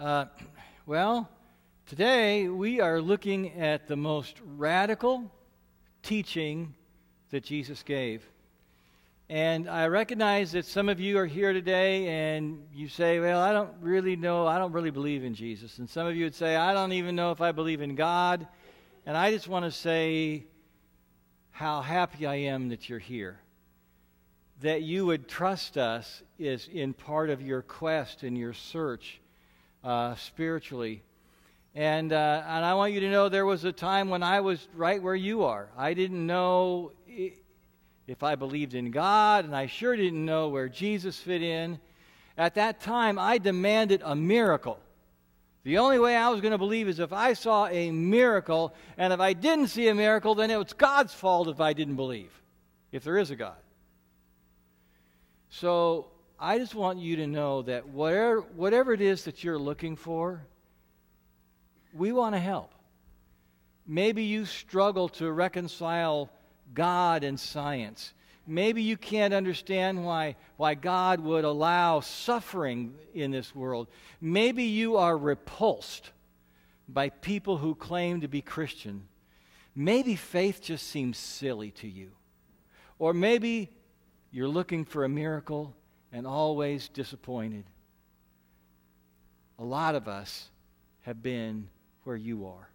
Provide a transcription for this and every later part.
Uh, well, today we are looking at the most radical teaching that Jesus gave. And I recognize that some of you are here today and you say, Well, I don't really know, I don't really believe in Jesus. And some of you would say, I don't even know if I believe in God. And I just want to say how happy I am that you're here. That you would trust us is in part of your quest and your search uh, spiritually. And, uh, and I want you to know there was a time when I was right where you are. I didn't know if I believed in God, and I sure didn't know where Jesus fit in. At that time, I demanded a miracle. The only way I was going to believe is if I saw a miracle, and if I didn't see a miracle, then it was God's fault if I didn't believe, if there is a God. So I just want you to know that whatever, whatever it is that you're looking for, we want to help. Maybe you struggle to reconcile God and science. Maybe you can't understand why, why God would allow suffering in this world. Maybe you are repulsed by people who claim to be Christian. Maybe faith just seems silly to you. Or maybe you're looking for a miracle and always disappointed. A lot of us have been where you are.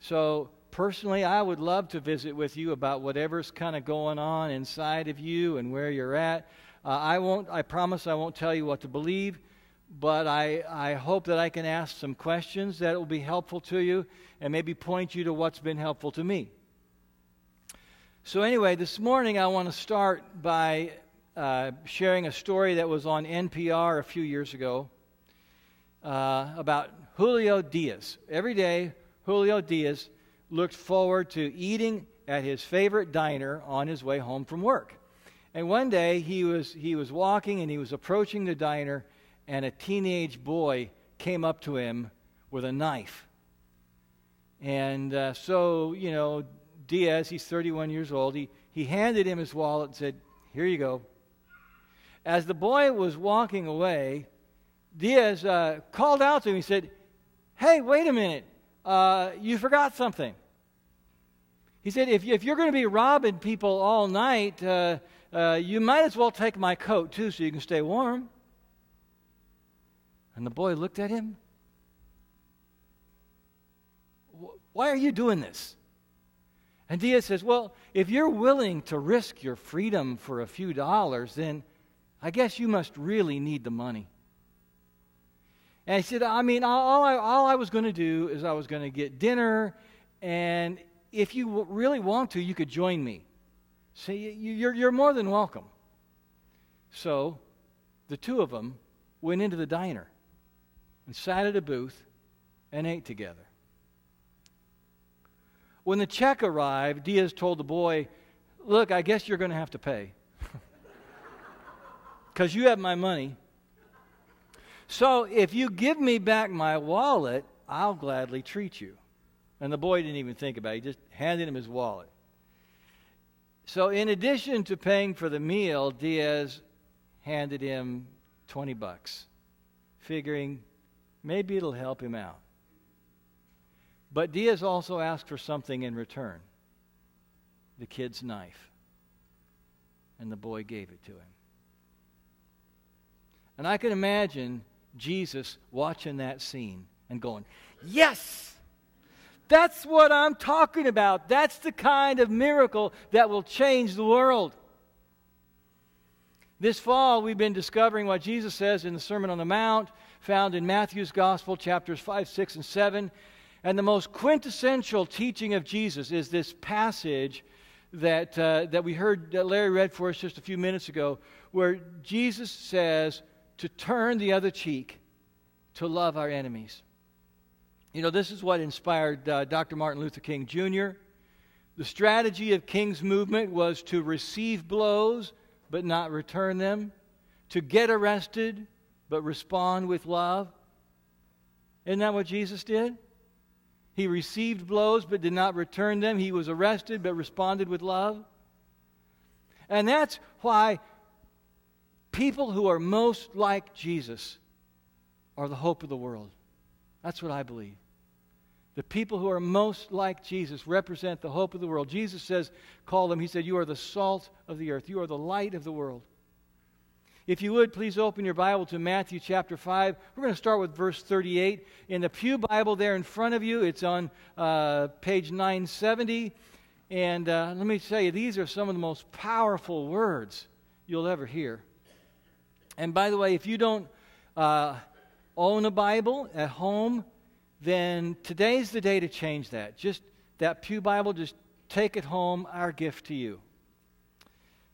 So, personally, I would love to visit with you about whatever's kind of going on inside of you and where you're at. Uh, I won't, I promise I won't tell you what to believe, but I, I hope that I can ask some questions that will be helpful to you and maybe point you to what's been helpful to me. So, anyway, this morning I want to start by uh, sharing a story that was on NPR a few years ago uh, about Julio Diaz. Every day, Julio Diaz looked forward to eating at his favorite diner on his way home from work. And one day he was, he was walking and he was approaching the diner, and a teenage boy came up to him with a knife. And uh, so, you know, Diaz, he's 31 years old, he, he handed him his wallet and said, Here you go. As the boy was walking away, Diaz uh, called out to him. He said, Hey, wait a minute. Uh, you forgot something. He said, If, if you're going to be robbing people all night, uh, uh, you might as well take my coat too so you can stay warm. And the boy looked at him. Why are you doing this? And Diaz says, Well, if you're willing to risk your freedom for a few dollars, then I guess you must really need the money. And he said, I mean, all I, all I was going to do is I was going to get dinner, and if you really want to, you could join me. So you're, you're more than welcome. So the two of them went into the diner and sat at a booth and ate together. When the check arrived, Diaz told the boy, Look, I guess you're going to have to pay because you have my money. So if you give me back my wallet, I'll gladly treat you. And the boy didn't even think about it. He just handed him his wallet. So, in addition to paying for the meal, Diaz handed him 20 bucks, figuring maybe it'll help him out. But Diaz also asked for something in return the kid's knife. And the boy gave it to him. And I can imagine Jesus watching that scene and going, Yes! That's what I'm talking about. That's the kind of miracle that will change the world. This fall, we've been discovering what Jesus says in the Sermon on the Mount, found in Matthew's Gospel, chapters 5, 6, and 7. And the most quintessential teaching of Jesus is this passage that, uh, that we heard that Larry read for us just a few minutes ago, where Jesus says, to turn the other cheek, to love our enemies. You know, this is what inspired uh, Dr. Martin Luther King Jr. The strategy of King's movement was to receive blows but not return them, to get arrested but respond with love. Isn't that what Jesus did? He received blows but did not return them. He was arrested but responded with love. And that's why people who are most like Jesus are the hope of the world. That's what I believe. The people who are most like Jesus represent the hope of the world. Jesus says, call them, he said, You are the salt of the earth, you are the light of the world. If you would, please open your Bible to Matthew chapter 5. We're going to start with verse 38. In the Pew Bible there in front of you, it's on uh, page 970. And uh, let me tell you, these are some of the most powerful words you'll ever hear. And by the way, if you don't uh, own a Bible at home, then today's the day to change that. Just that Pew Bible, just take it home, our gift to you.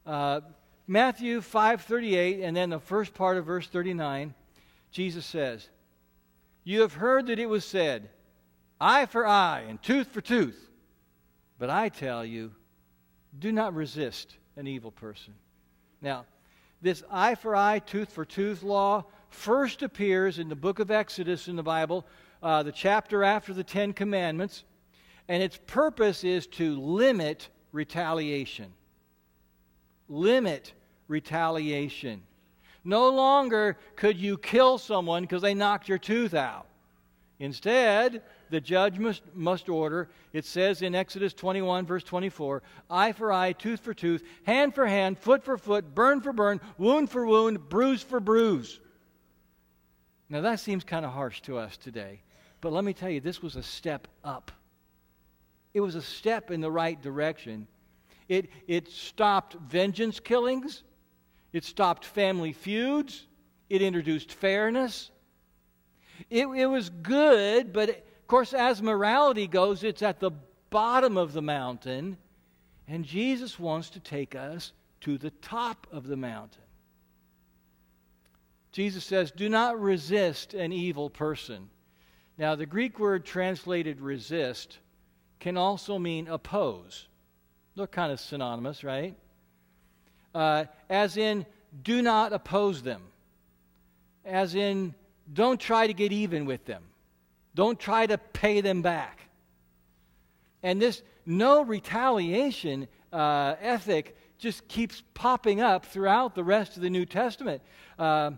Uh, Matthew 5:38 and then the first part of verse 39, Jesus says, "You have heard that it was said, eye for eye and tooth for tooth. But I tell you, do not resist an evil person." Now, this eye for eye, tooth for tooth law first appears in the book of Exodus in the Bible, uh, the chapter after the Ten Commandments, and its purpose is to limit retaliation. Limit retaliation. No longer could you kill someone because they knocked your tooth out. Instead, the judge must, must order, it says in Exodus 21, verse 24, eye for eye, tooth for tooth, hand for hand, foot for foot, burn for burn, wound for wound, bruise for bruise. Now that seems kind of harsh to us today, but let me tell you, this was a step up. It was a step in the right direction. It, it stopped vengeance killings, it stopped family feuds, it introduced fairness. It, it was good, but of course, as morality goes, it's at the bottom of the mountain, and Jesus wants to take us to the top of the mountain. Jesus says, Do not resist an evil person. Now, the Greek word translated resist can also mean oppose. They're kind of synonymous, right? Uh, as in, do not oppose them. As in, don't try to get even with them. Don't try to pay them back. And this no retaliation uh, ethic just keeps popping up throughout the rest of the New Testament. Uh,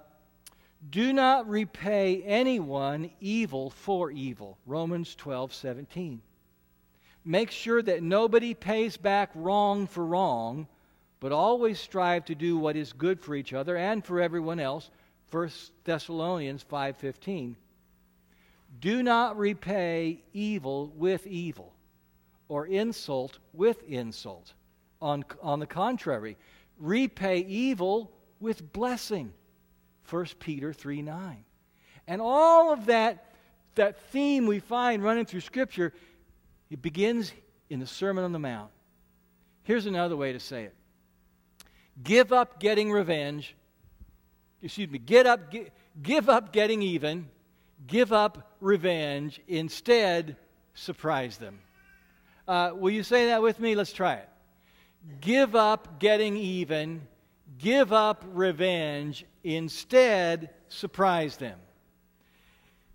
do not repay anyone evil for evil. Romans 12, 17. Make sure that nobody pays back wrong for wrong, but always strive to do what is good for each other and for everyone else. 1 Thessalonians 5:15. Do not repay evil with evil or insult with insult. On, on the contrary, repay evil with blessing. 1 Peter 3 9. And all of that, that theme we find running through Scripture, it begins in the Sermon on the Mount. Here's another way to say it give up getting revenge. Excuse me, get up, give, give up getting even. Give up revenge. Instead, surprise them. Uh, will you say that with me? Let's try it. Give up getting even give up revenge, instead, surprise them.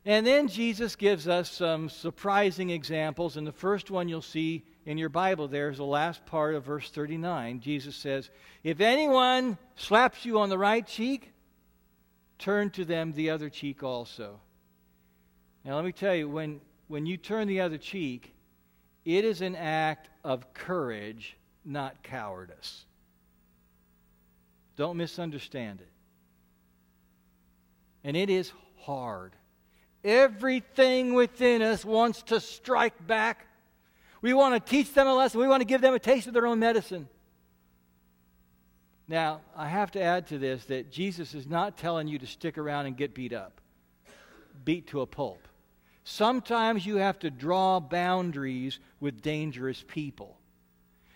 And then Jesus gives us some surprising examples. And the first one you'll see in your Bible there is the last part of verse 39. Jesus says, If anyone slaps you on the right cheek, turn to them the other cheek also. Now, let me tell you, when, when you turn the other cheek, it is an act of courage, not cowardice. Don't misunderstand it. And it is hard. Everything within us wants to strike back. We want to teach them a lesson. We want to give them a taste of their own medicine. Now, I have to add to this that Jesus is not telling you to stick around and get beat up, beat to a pulp. Sometimes you have to draw boundaries with dangerous people.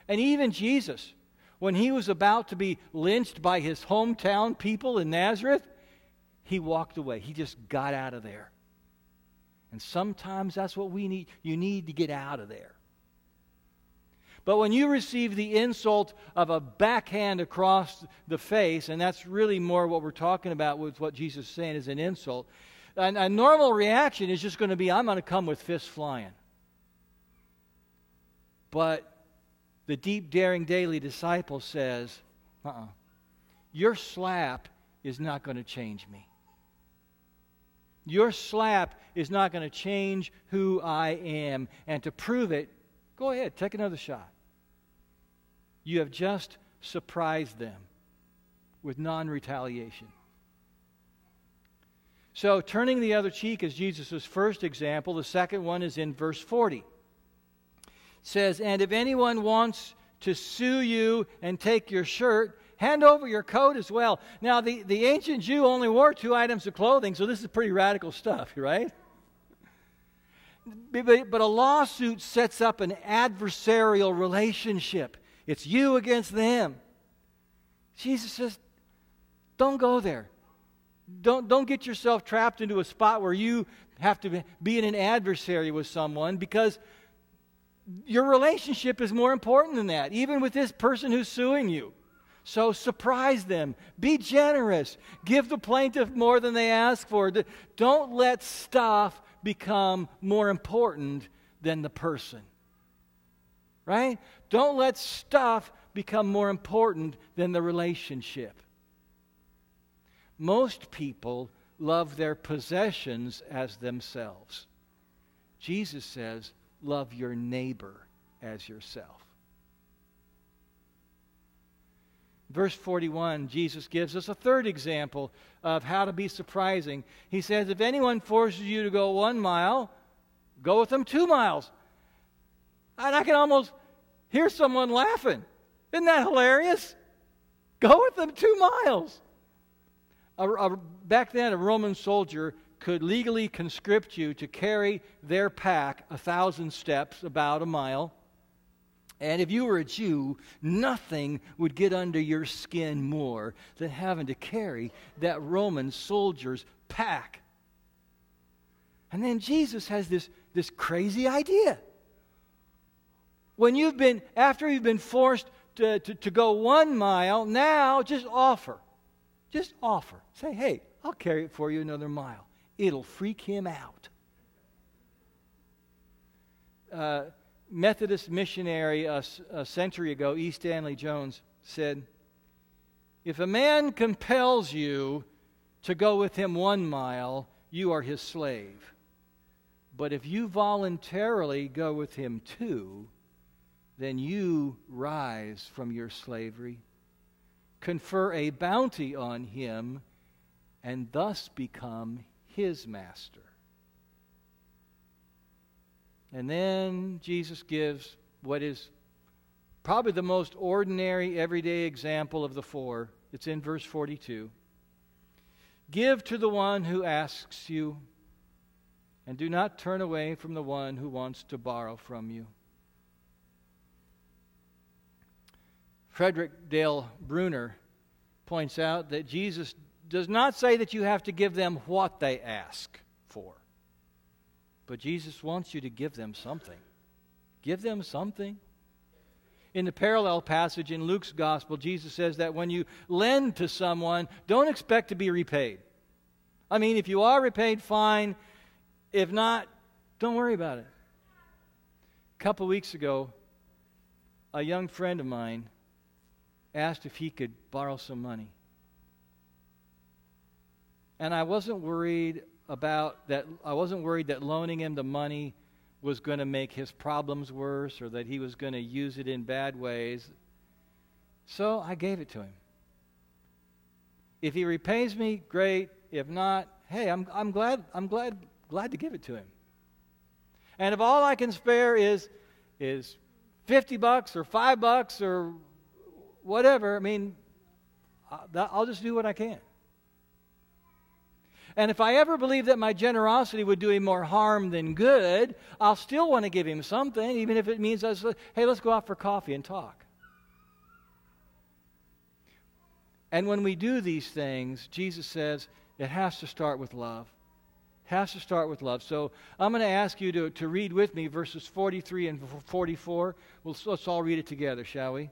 And even Jesus, when he was about to be lynched by his hometown people in Nazareth, he walked away. He just got out of there. And sometimes that's what we need. You need to get out of there. But when you receive the insult of a backhand across the face, and that's really more what we're talking about with what Jesus is saying is an insult, a, a normal reaction is just going to be, I'm going to come with fists flying. But the deep, daring, daily disciple says, uh uh-uh. Your slap is not going to change me. Your slap is not going to change who I am. And to prove it, go ahead, take another shot. You have just surprised them with non retaliation. So, turning the other cheek is Jesus' first example. The second one is in verse 40. It says, And if anyone wants to sue you and take your shirt, hand over your coat as well. Now, the, the ancient Jew only wore two items of clothing, so this is pretty radical stuff, right? But, but a lawsuit sets up an adversarial relationship. It's you against them. Jesus says, don't go there. Don't, don't get yourself trapped into a spot where you have to be in an adversary with someone because your relationship is more important than that, even with this person who's suing you. So surprise them. Be generous. Give the plaintiff more than they ask for. Don't let stuff become more important than the person. Right? Don't let stuff become more important than the relationship. Most people love their possessions as themselves. Jesus says, Love your neighbor as yourself. Verse 41, Jesus gives us a third example of how to be surprising. He says, If anyone forces you to go one mile, go with them two miles. And I can almost hear someone laughing. Isn't that hilarious? Go with them two miles a, a, back then, a Roman soldier could legally conscript you to carry their pack a thousand steps, about a mile. And if you were a Jew, nothing would get under your skin more than having to carry that Roman soldier's pack. And then Jesus has this, this crazy idea. When you've been, after you've been forced to, to, to go one mile, now just offer. Just offer. Say, hey, I'll carry it for you another mile. It'll freak him out. Uh, Methodist missionary a, a century ago, E. Stanley Jones, said, If a man compels you to go with him one mile, you are his slave. But if you voluntarily go with him two, then you rise from your slavery confer a bounty on him, and thus become his master. And then Jesus gives what is probably the most ordinary, everyday example of the four. It's in verse 42. Give to the one who asks you, and do not turn away from the one who wants to borrow from you. Frederick Dale Bruner points out that Jesus does not say that you have to give them what they ask for, but Jesus wants you to give them something. Give them something. In the parallel passage in Luke's gospel, Jesus says that when you lend to someone, don't expect to be repaid. I mean, if you are repaid, fine. If not, don't worry about it. A couple weeks ago, a young friend of mine asked if he could borrow some money. And I wasn't worried about that I wasn't worried that loaning him the money was going to make his problems worse or that he was going to use it in bad ways. So I gave it to him. If he repays me, great. If not, hey, I'm, I'm glad I'm glad glad to give it to him. And if all I can spare is is 50 bucks or 5 bucks or whatever. I mean, I'll just do what I can. And if I ever believe that my generosity would do him more harm than good, I'll still want to give him something, even if it means, say, hey, let's go out for coffee and talk. And when we do these things, Jesus says it has to start with love. It has to start with love. So I'm going to ask you to, to read with me verses 43 and 44. We'll, let's all read it together, shall we?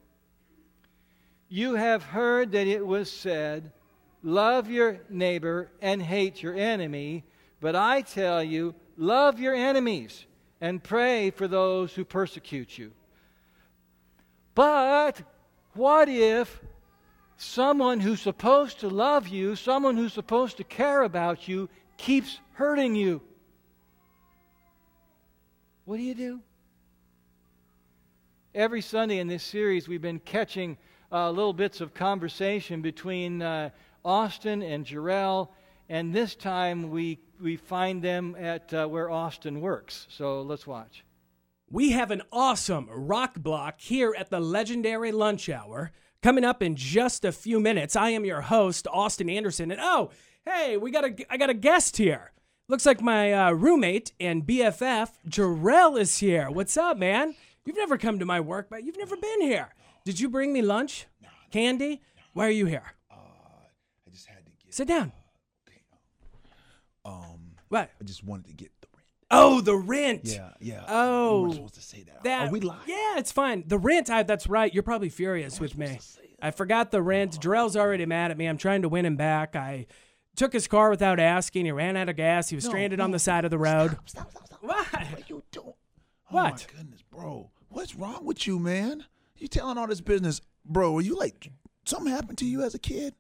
You have heard that it was said, Love your neighbor and hate your enemy. But I tell you, love your enemies and pray for those who persecute you. But what if someone who's supposed to love you, someone who's supposed to care about you, keeps hurting you. What do you do? Every Sunday in this series, we've been catching uh, little bits of conversation between uh, Austin and Jarrell, and this time we, we find them at uh, where Austin works. So let's watch. We have an awesome rock block here at the legendary lunch hour. Coming up in just a few minutes, I am your host, Austin Anderson. And oh, hey, we got a, I got a guest here. Looks like my uh, roommate and BFF, Jarrell, is here. What's up, man? You've never come to my work, but you've never been here. Did you bring me lunch? Candy? Why are you here? Uh, I just had to get. Sit down. Okay. Um, What? I just wanted to get the rent. Oh, the rent. Yeah, yeah. Oh, we weren't supposed to say that. That, Are we live? Yeah, it's fine. The rent, I, that's right. You're probably furious with me. I forgot the rent. Jarrell's already mad at me. I'm trying to win him back. I took his car without asking. He ran out of gas. He was No, stranded on the side of the road. Stop, stop, stop. What? What are you doing? What? Oh my goodness, bro. What's wrong with you, man? You telling all this business, bro? Were you like something happened to you as a kid?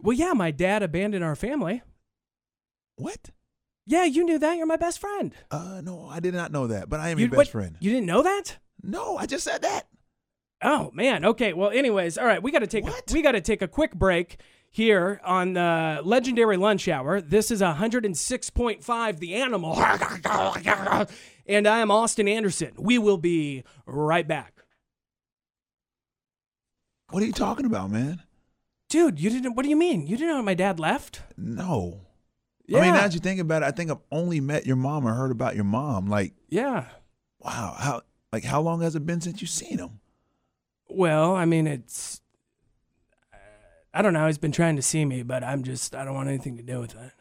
Well, yeah, my dad abandoned our family. What? Yeah, you knew that. You're my best friend. Uh, no, I did not know that. But I am you, your best what? friend. You didn't know that? No, I just said that. Oh man. Okay. Well, anyways, all right. We got to take What? we got to take a quick break here on the legendary lunch hour. This is 106.5 The Animal, and I am Austin Anderson. We will be right back, What are you talking about, man? dude. You didn't. What do you mean? You didn't know my dad left? No. Yeah. I mean, now that you think about it, I think I've only met your mom or heard about your mom. Like, yeah. wow, how like how long has it been since you've seen him? Well, I mean, it's. I don't know. He's been trying to see me, but I'm just. I don't want anything to do with it.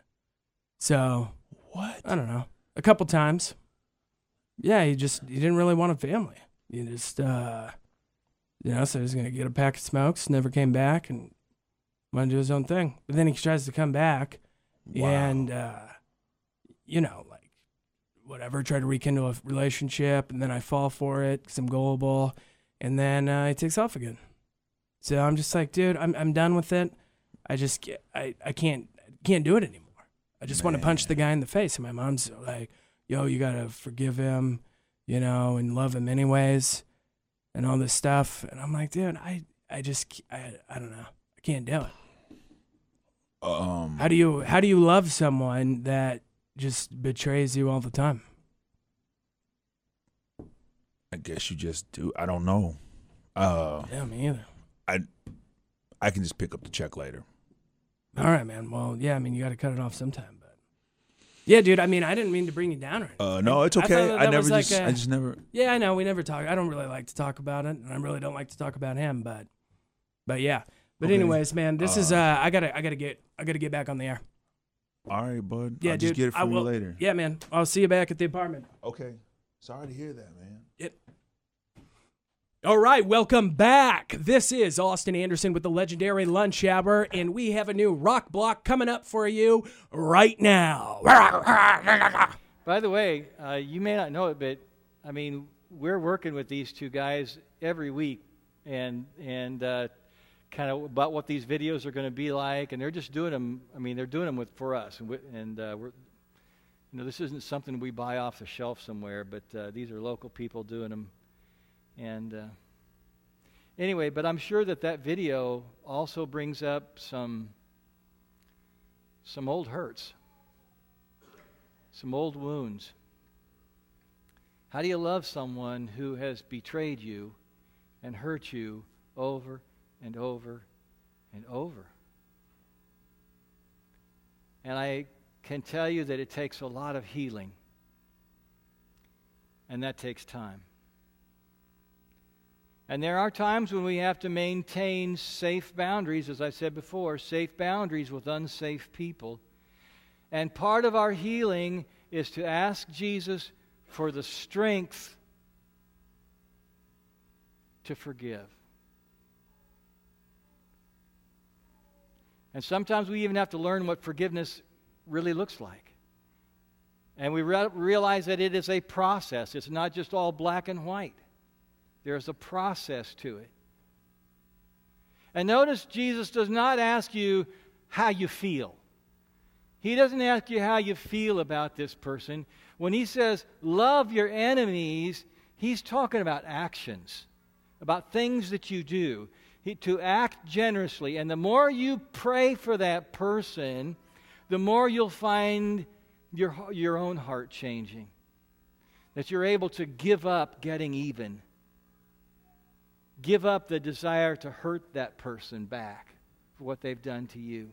So What? I don't know. A couple times. Yeah, he just he didn't really want a family. He just uh you know, so he's gonna get a pack of smokes, never came back and wanted to do his own thing. But then he tries to come back Wow. and uh you know, like whatever, try to rekindle a relationship and then I fall for it because I'm gullible and then uh, he takes off again. So I'm just like, dude, I'm I'm done with it. I just I I can't can't do it anymore. I just want to punch the guy in the face. And my mom's like, yo, you gotta forgive him, you know, and love him anyways, and all this stuff. And I'm like, dude, I I just I, I don't know, I can't do it. um, How do you how do you love someone that just betrays you all the time? I guess you just do. I don't know. Uh, Yeah, me either. I I can just pick up the check later. All right, man. Well, yeah, I mean, you got to cut it off sometime, yeah, dude. I mean, I didn't mean to bring you down or anything. Uh, no, it's okay. that I, never like just a- I just never. Yeah, I know. We never talk. I don't really like to talk about it, and I really don't like to talk about him. But, but yeah. But Okay. anyways, man, this is uh, I gotta, I gotta get, I gotta get back on the air. All right, bud. Yeah, I'll dude. just get it I you will- later. Yeah, man. I'll see you back at the apartment. Okay. Sorry to hear that, man. All right, welcome back. This is Austin Anderson with the legendary Lunch Hour, and we have a new rock block coming up for you right now. By the way, uh, you may not know it, but I mean, we're working with these two guys every week, and and uh, kind of about what these videos are going to be like, and they're just doing them. I mean, they're doing them with for us, and, we, and uh, we're, you know, this isn't something we buy off the shelf somewhere, but uh, these are local people doing them, and. Uh, Anyway, but I'm sure that that video also brings up some some old hurts some old wounds. How do you love someone who has betrayed you and hurt you over and over and over? And I can tell you that it takes a lot of healing, and that takes time. And there are times when we have to maintain safe boundaries, as I said before, safe boundaries with unsafe people. And part of our healing is to ask Jesus for the strength to forgive. And sometimes we even have to learn what forgiveness really looks like. And we re- realize that it is a process, it's not just all black and white, there's a process to it. And notice Jesus does not ask you how you feel. He doesn't ask you how you feel about this person. When he says, love your enemies, he's talking about actions, about things that you do. He, to act generously. And the more you pray for that person, the more you'll find your, your own heart changing. That you're able to give up getting even. Give up the desire to hurt that person back for what they've done to you.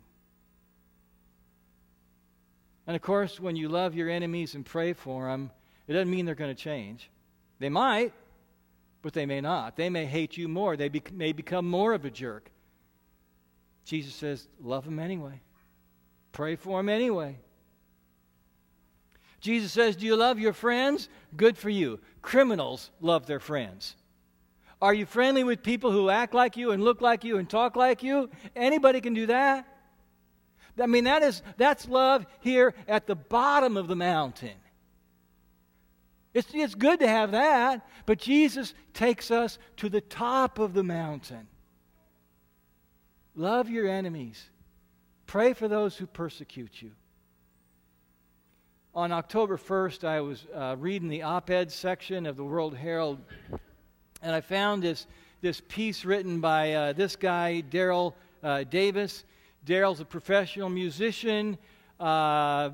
And of course, when you love your enemies and pray for them, it doesn't mean they're going to change. They might, but they may not. They may hate you more. They be- may become more of a jerk. Jesus says, love them anyway. Pray for them anyway. Jesus says, Do you love your friends? Good for you. Criminals love their friends. Are you friendly with people who act like you and look like you and talk like you? Anybody can do that. I mean, that is, that's love here at the bottom of the mountain. It's, it's good to have that, but Jesus takes us to the top of the mountain. Love your enemies. Pray for those who persecute you. On October 1st, I was uh, reading the op ed section of the World Herald, and I found this, this piece written by uh, this guy, Daryl uh, Davis. Daryl's a professional musician. Uh,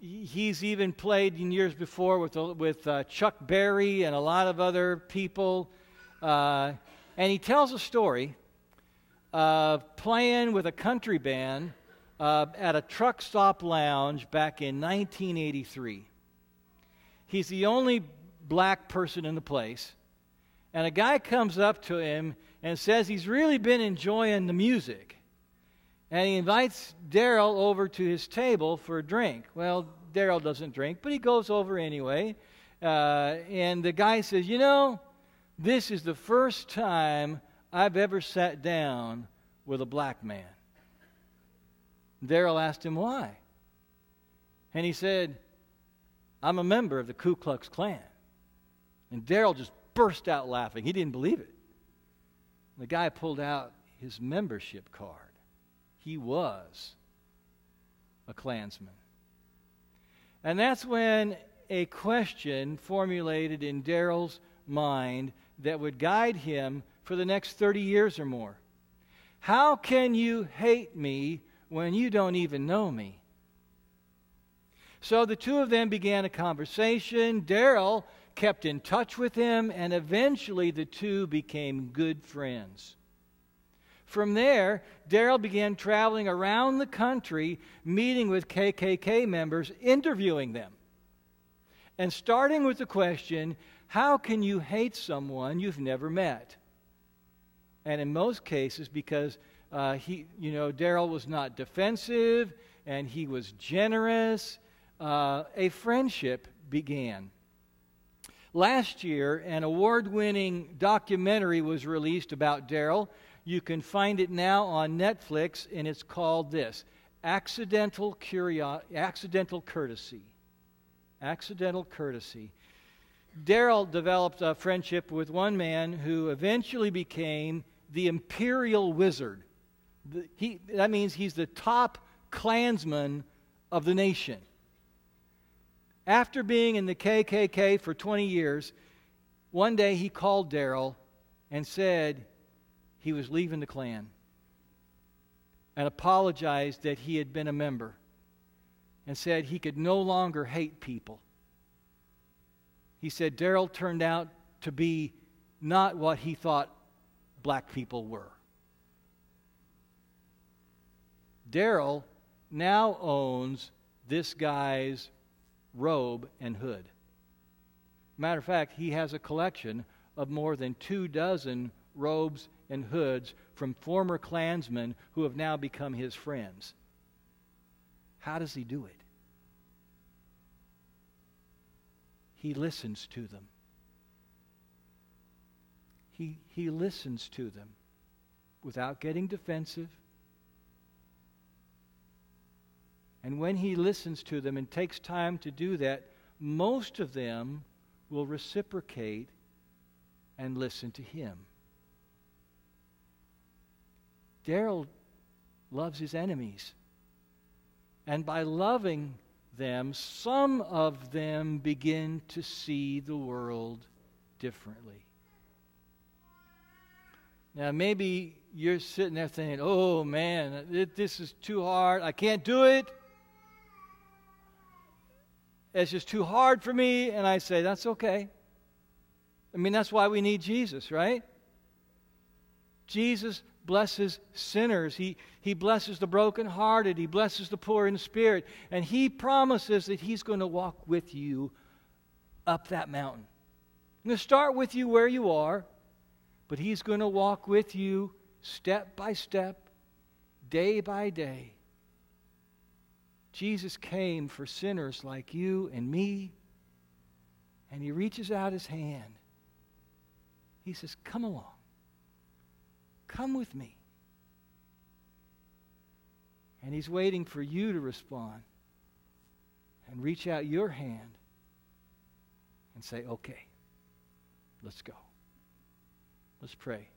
he's even played in years before with, with uh, Chuck Berry and a lot of other people. Uh, and he tells a story of playing with a country band uh, at a truck stop lounge back in 1983. He's the only black person in the place. And a guy comes up to him and says he's really been enjoying the music. And he invites Daryl over to his table for a drink. Well, Daryl doesn't drink, but he goes over anyway. Uh, and the guy says, You know, this is the first time I've ever sat down with a black man. Daryl asked him why. And he said, I'm a member of the Ku Klux Klan. And Daryl just burst out laughing. He didn't believe it. The guy pulled out his membership card. He was a Klansman. And that's when a question formulated in Daryl's mind that would guide him for the next 30 years or more. How can you hate me when you don't even know me? So the two of them began a conversation. Daryl kept in touch with him, and eventually the two became good friends. From there, Daryl began traveling around the country, meeting with KKK members, interviewing them, and starting with the question how can you hate someone you've never met? And in most cases, because uh, he, you know, Daryl was not defensive and he was generous, uh, a friendship began. Last year, an award winning documentary was released about Daryl you can find it now on Netflix, and it's called this Accidental, Curio- Accidental Courtesy. Accidental Courtesy. Daryl developed a friendship with one man who eventually became the Imperial Wizard. The, he, that means he's the top Klansman of the nation. After being in the KKK for 20 years, one day he called Daryl and said, he was leaving the Klan and apologized that he had been a member and said he could no longer hate people. He said Daryl turned out to be not what he thought black people were. Daryl now owns this guy's robe and hood. Matter of fact, he has a collection of more than two dozen robes and hoods from former Klansmen who have now become his friends. How does he do it? He listens to them. He, he listens to them without getting defensive. And when he listens to them and takes time to do that, most of them will reciprocate and listen to him. Daryl loves his enemies. And by loving them, some of them begin to see the world differently. Now, maybe you're sitting there thinking, oh man, it, this is too hard. I can't do it. It's just too hard for me. And I say, that's okay. I mean, that's why we need Jesus, right? Jesus blesses sinners. He, he blesses the brokenhearted. He blesses the poor in spirit. And He promises that He's going to walk with you up that mountain. I'm going to start with you where you are, but He's going to walk with you step by step, day by day. Jesus came for sinners like you and me, and He reaches out His hand. He says, Come along. Come with me. And He's waiting for you to respond and reach out your hand and say, Okay, let's go. Let's pray.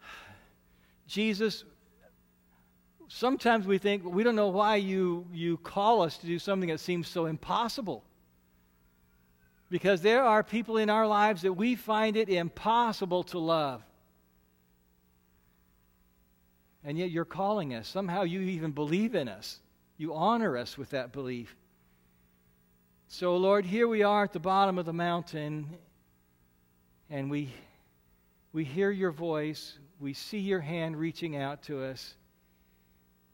Jesus, sometimes we think we don't know why you, you call us to do something that seems so impossible. Because there are people in our lives that we find it impossible to love. And yet you're calling us. Somehow you even believe in us. You honor us with that belief. So, Lord, here we are at the bottom of the mountain, and we, we hear your voice. We see your hand reaching out to us.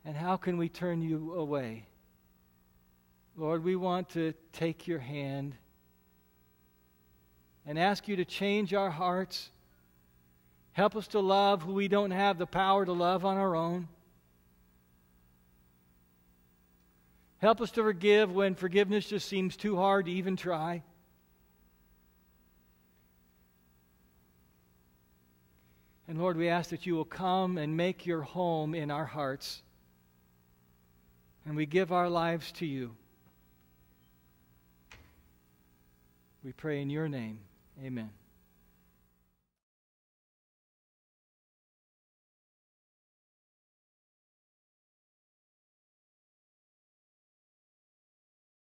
And how can we turn you away? Lord, we want to take your hand and ask you to change our hearts. Help us to love who we don't have the power to love on our own. Help us to forgive when forgiveness just seems too hard to even try. And Lord, we ask that you will come and make your home in our hearts. And we give our lives to you. We pray in your name. Amen.